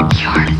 You're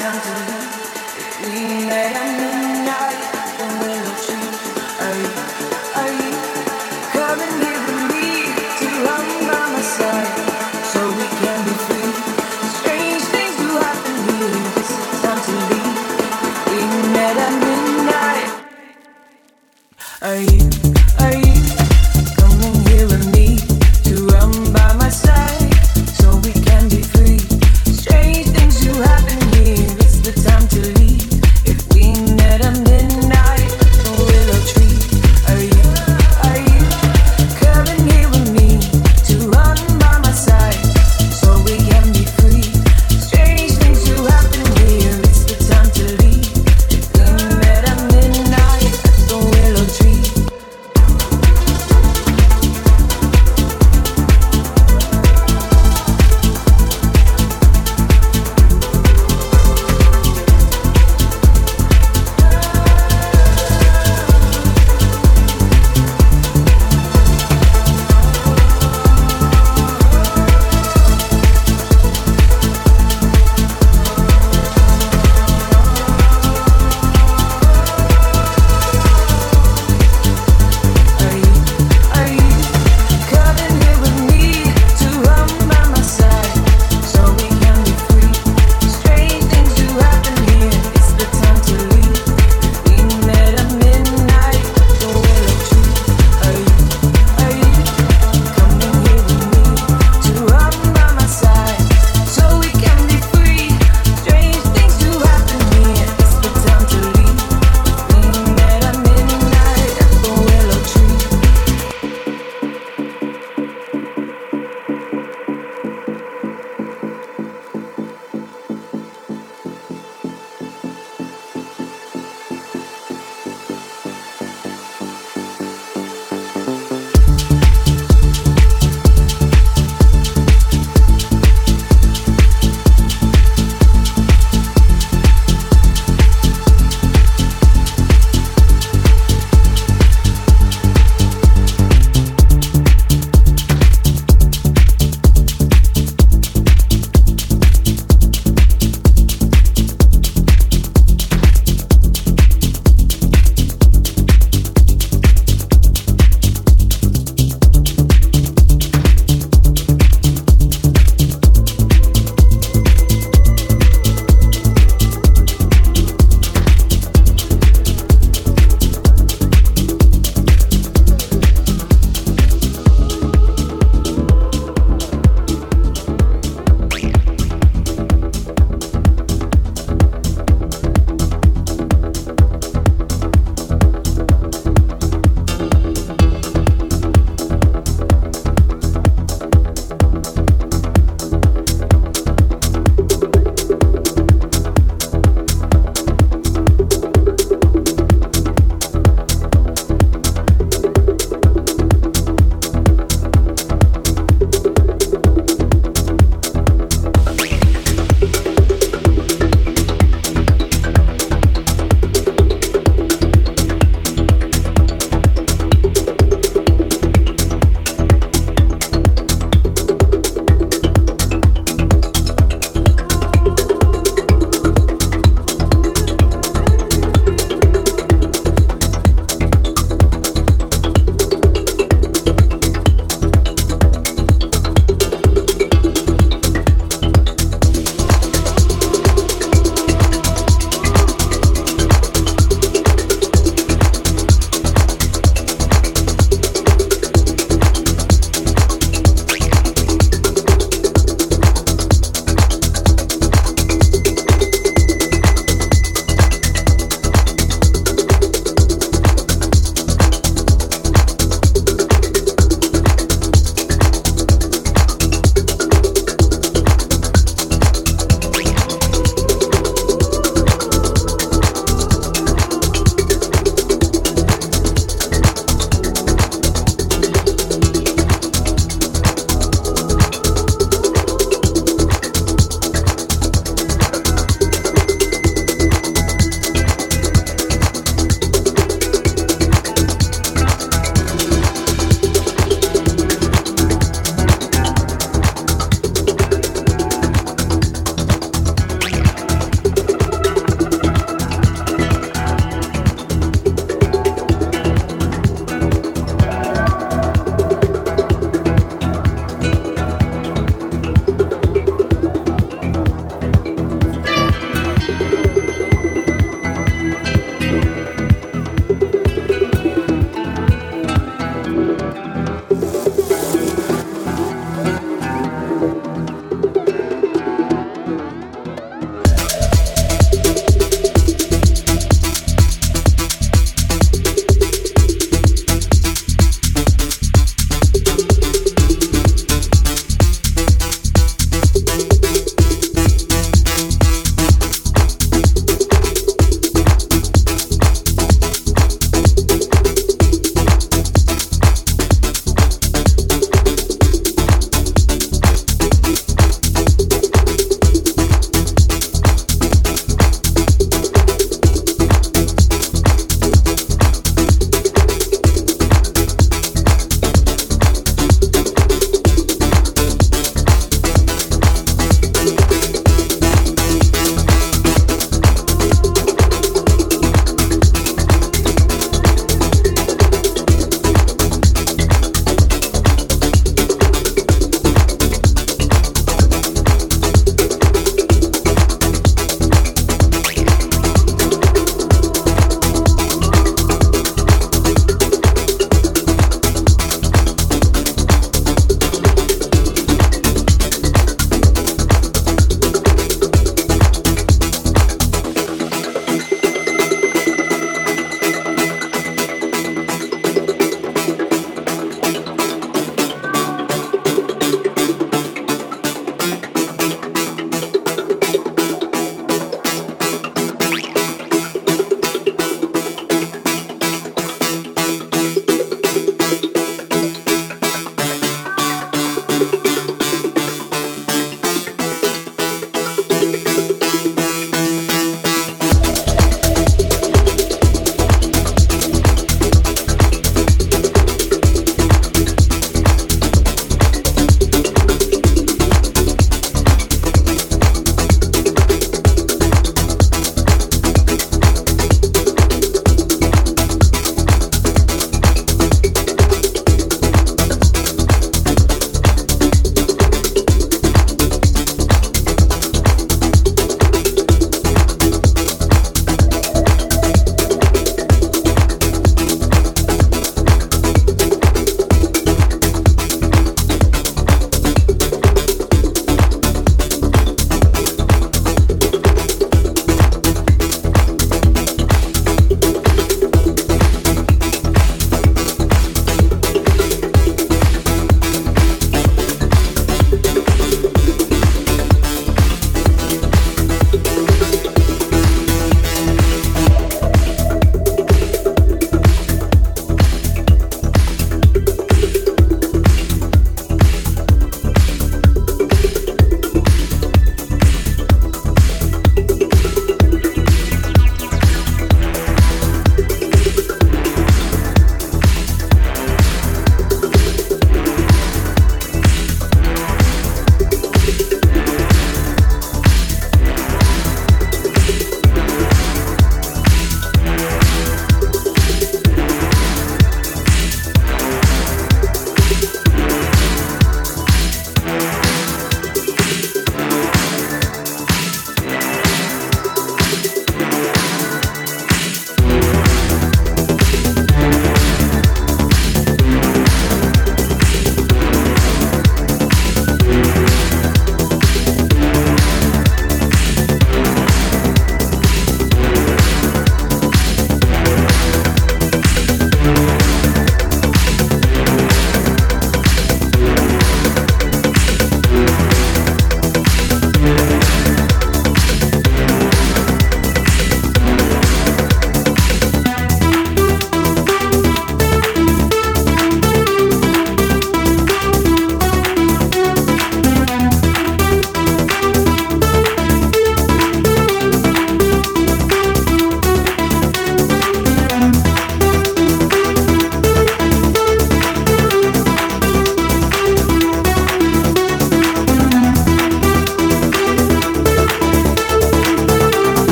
Strange things do happen here, it's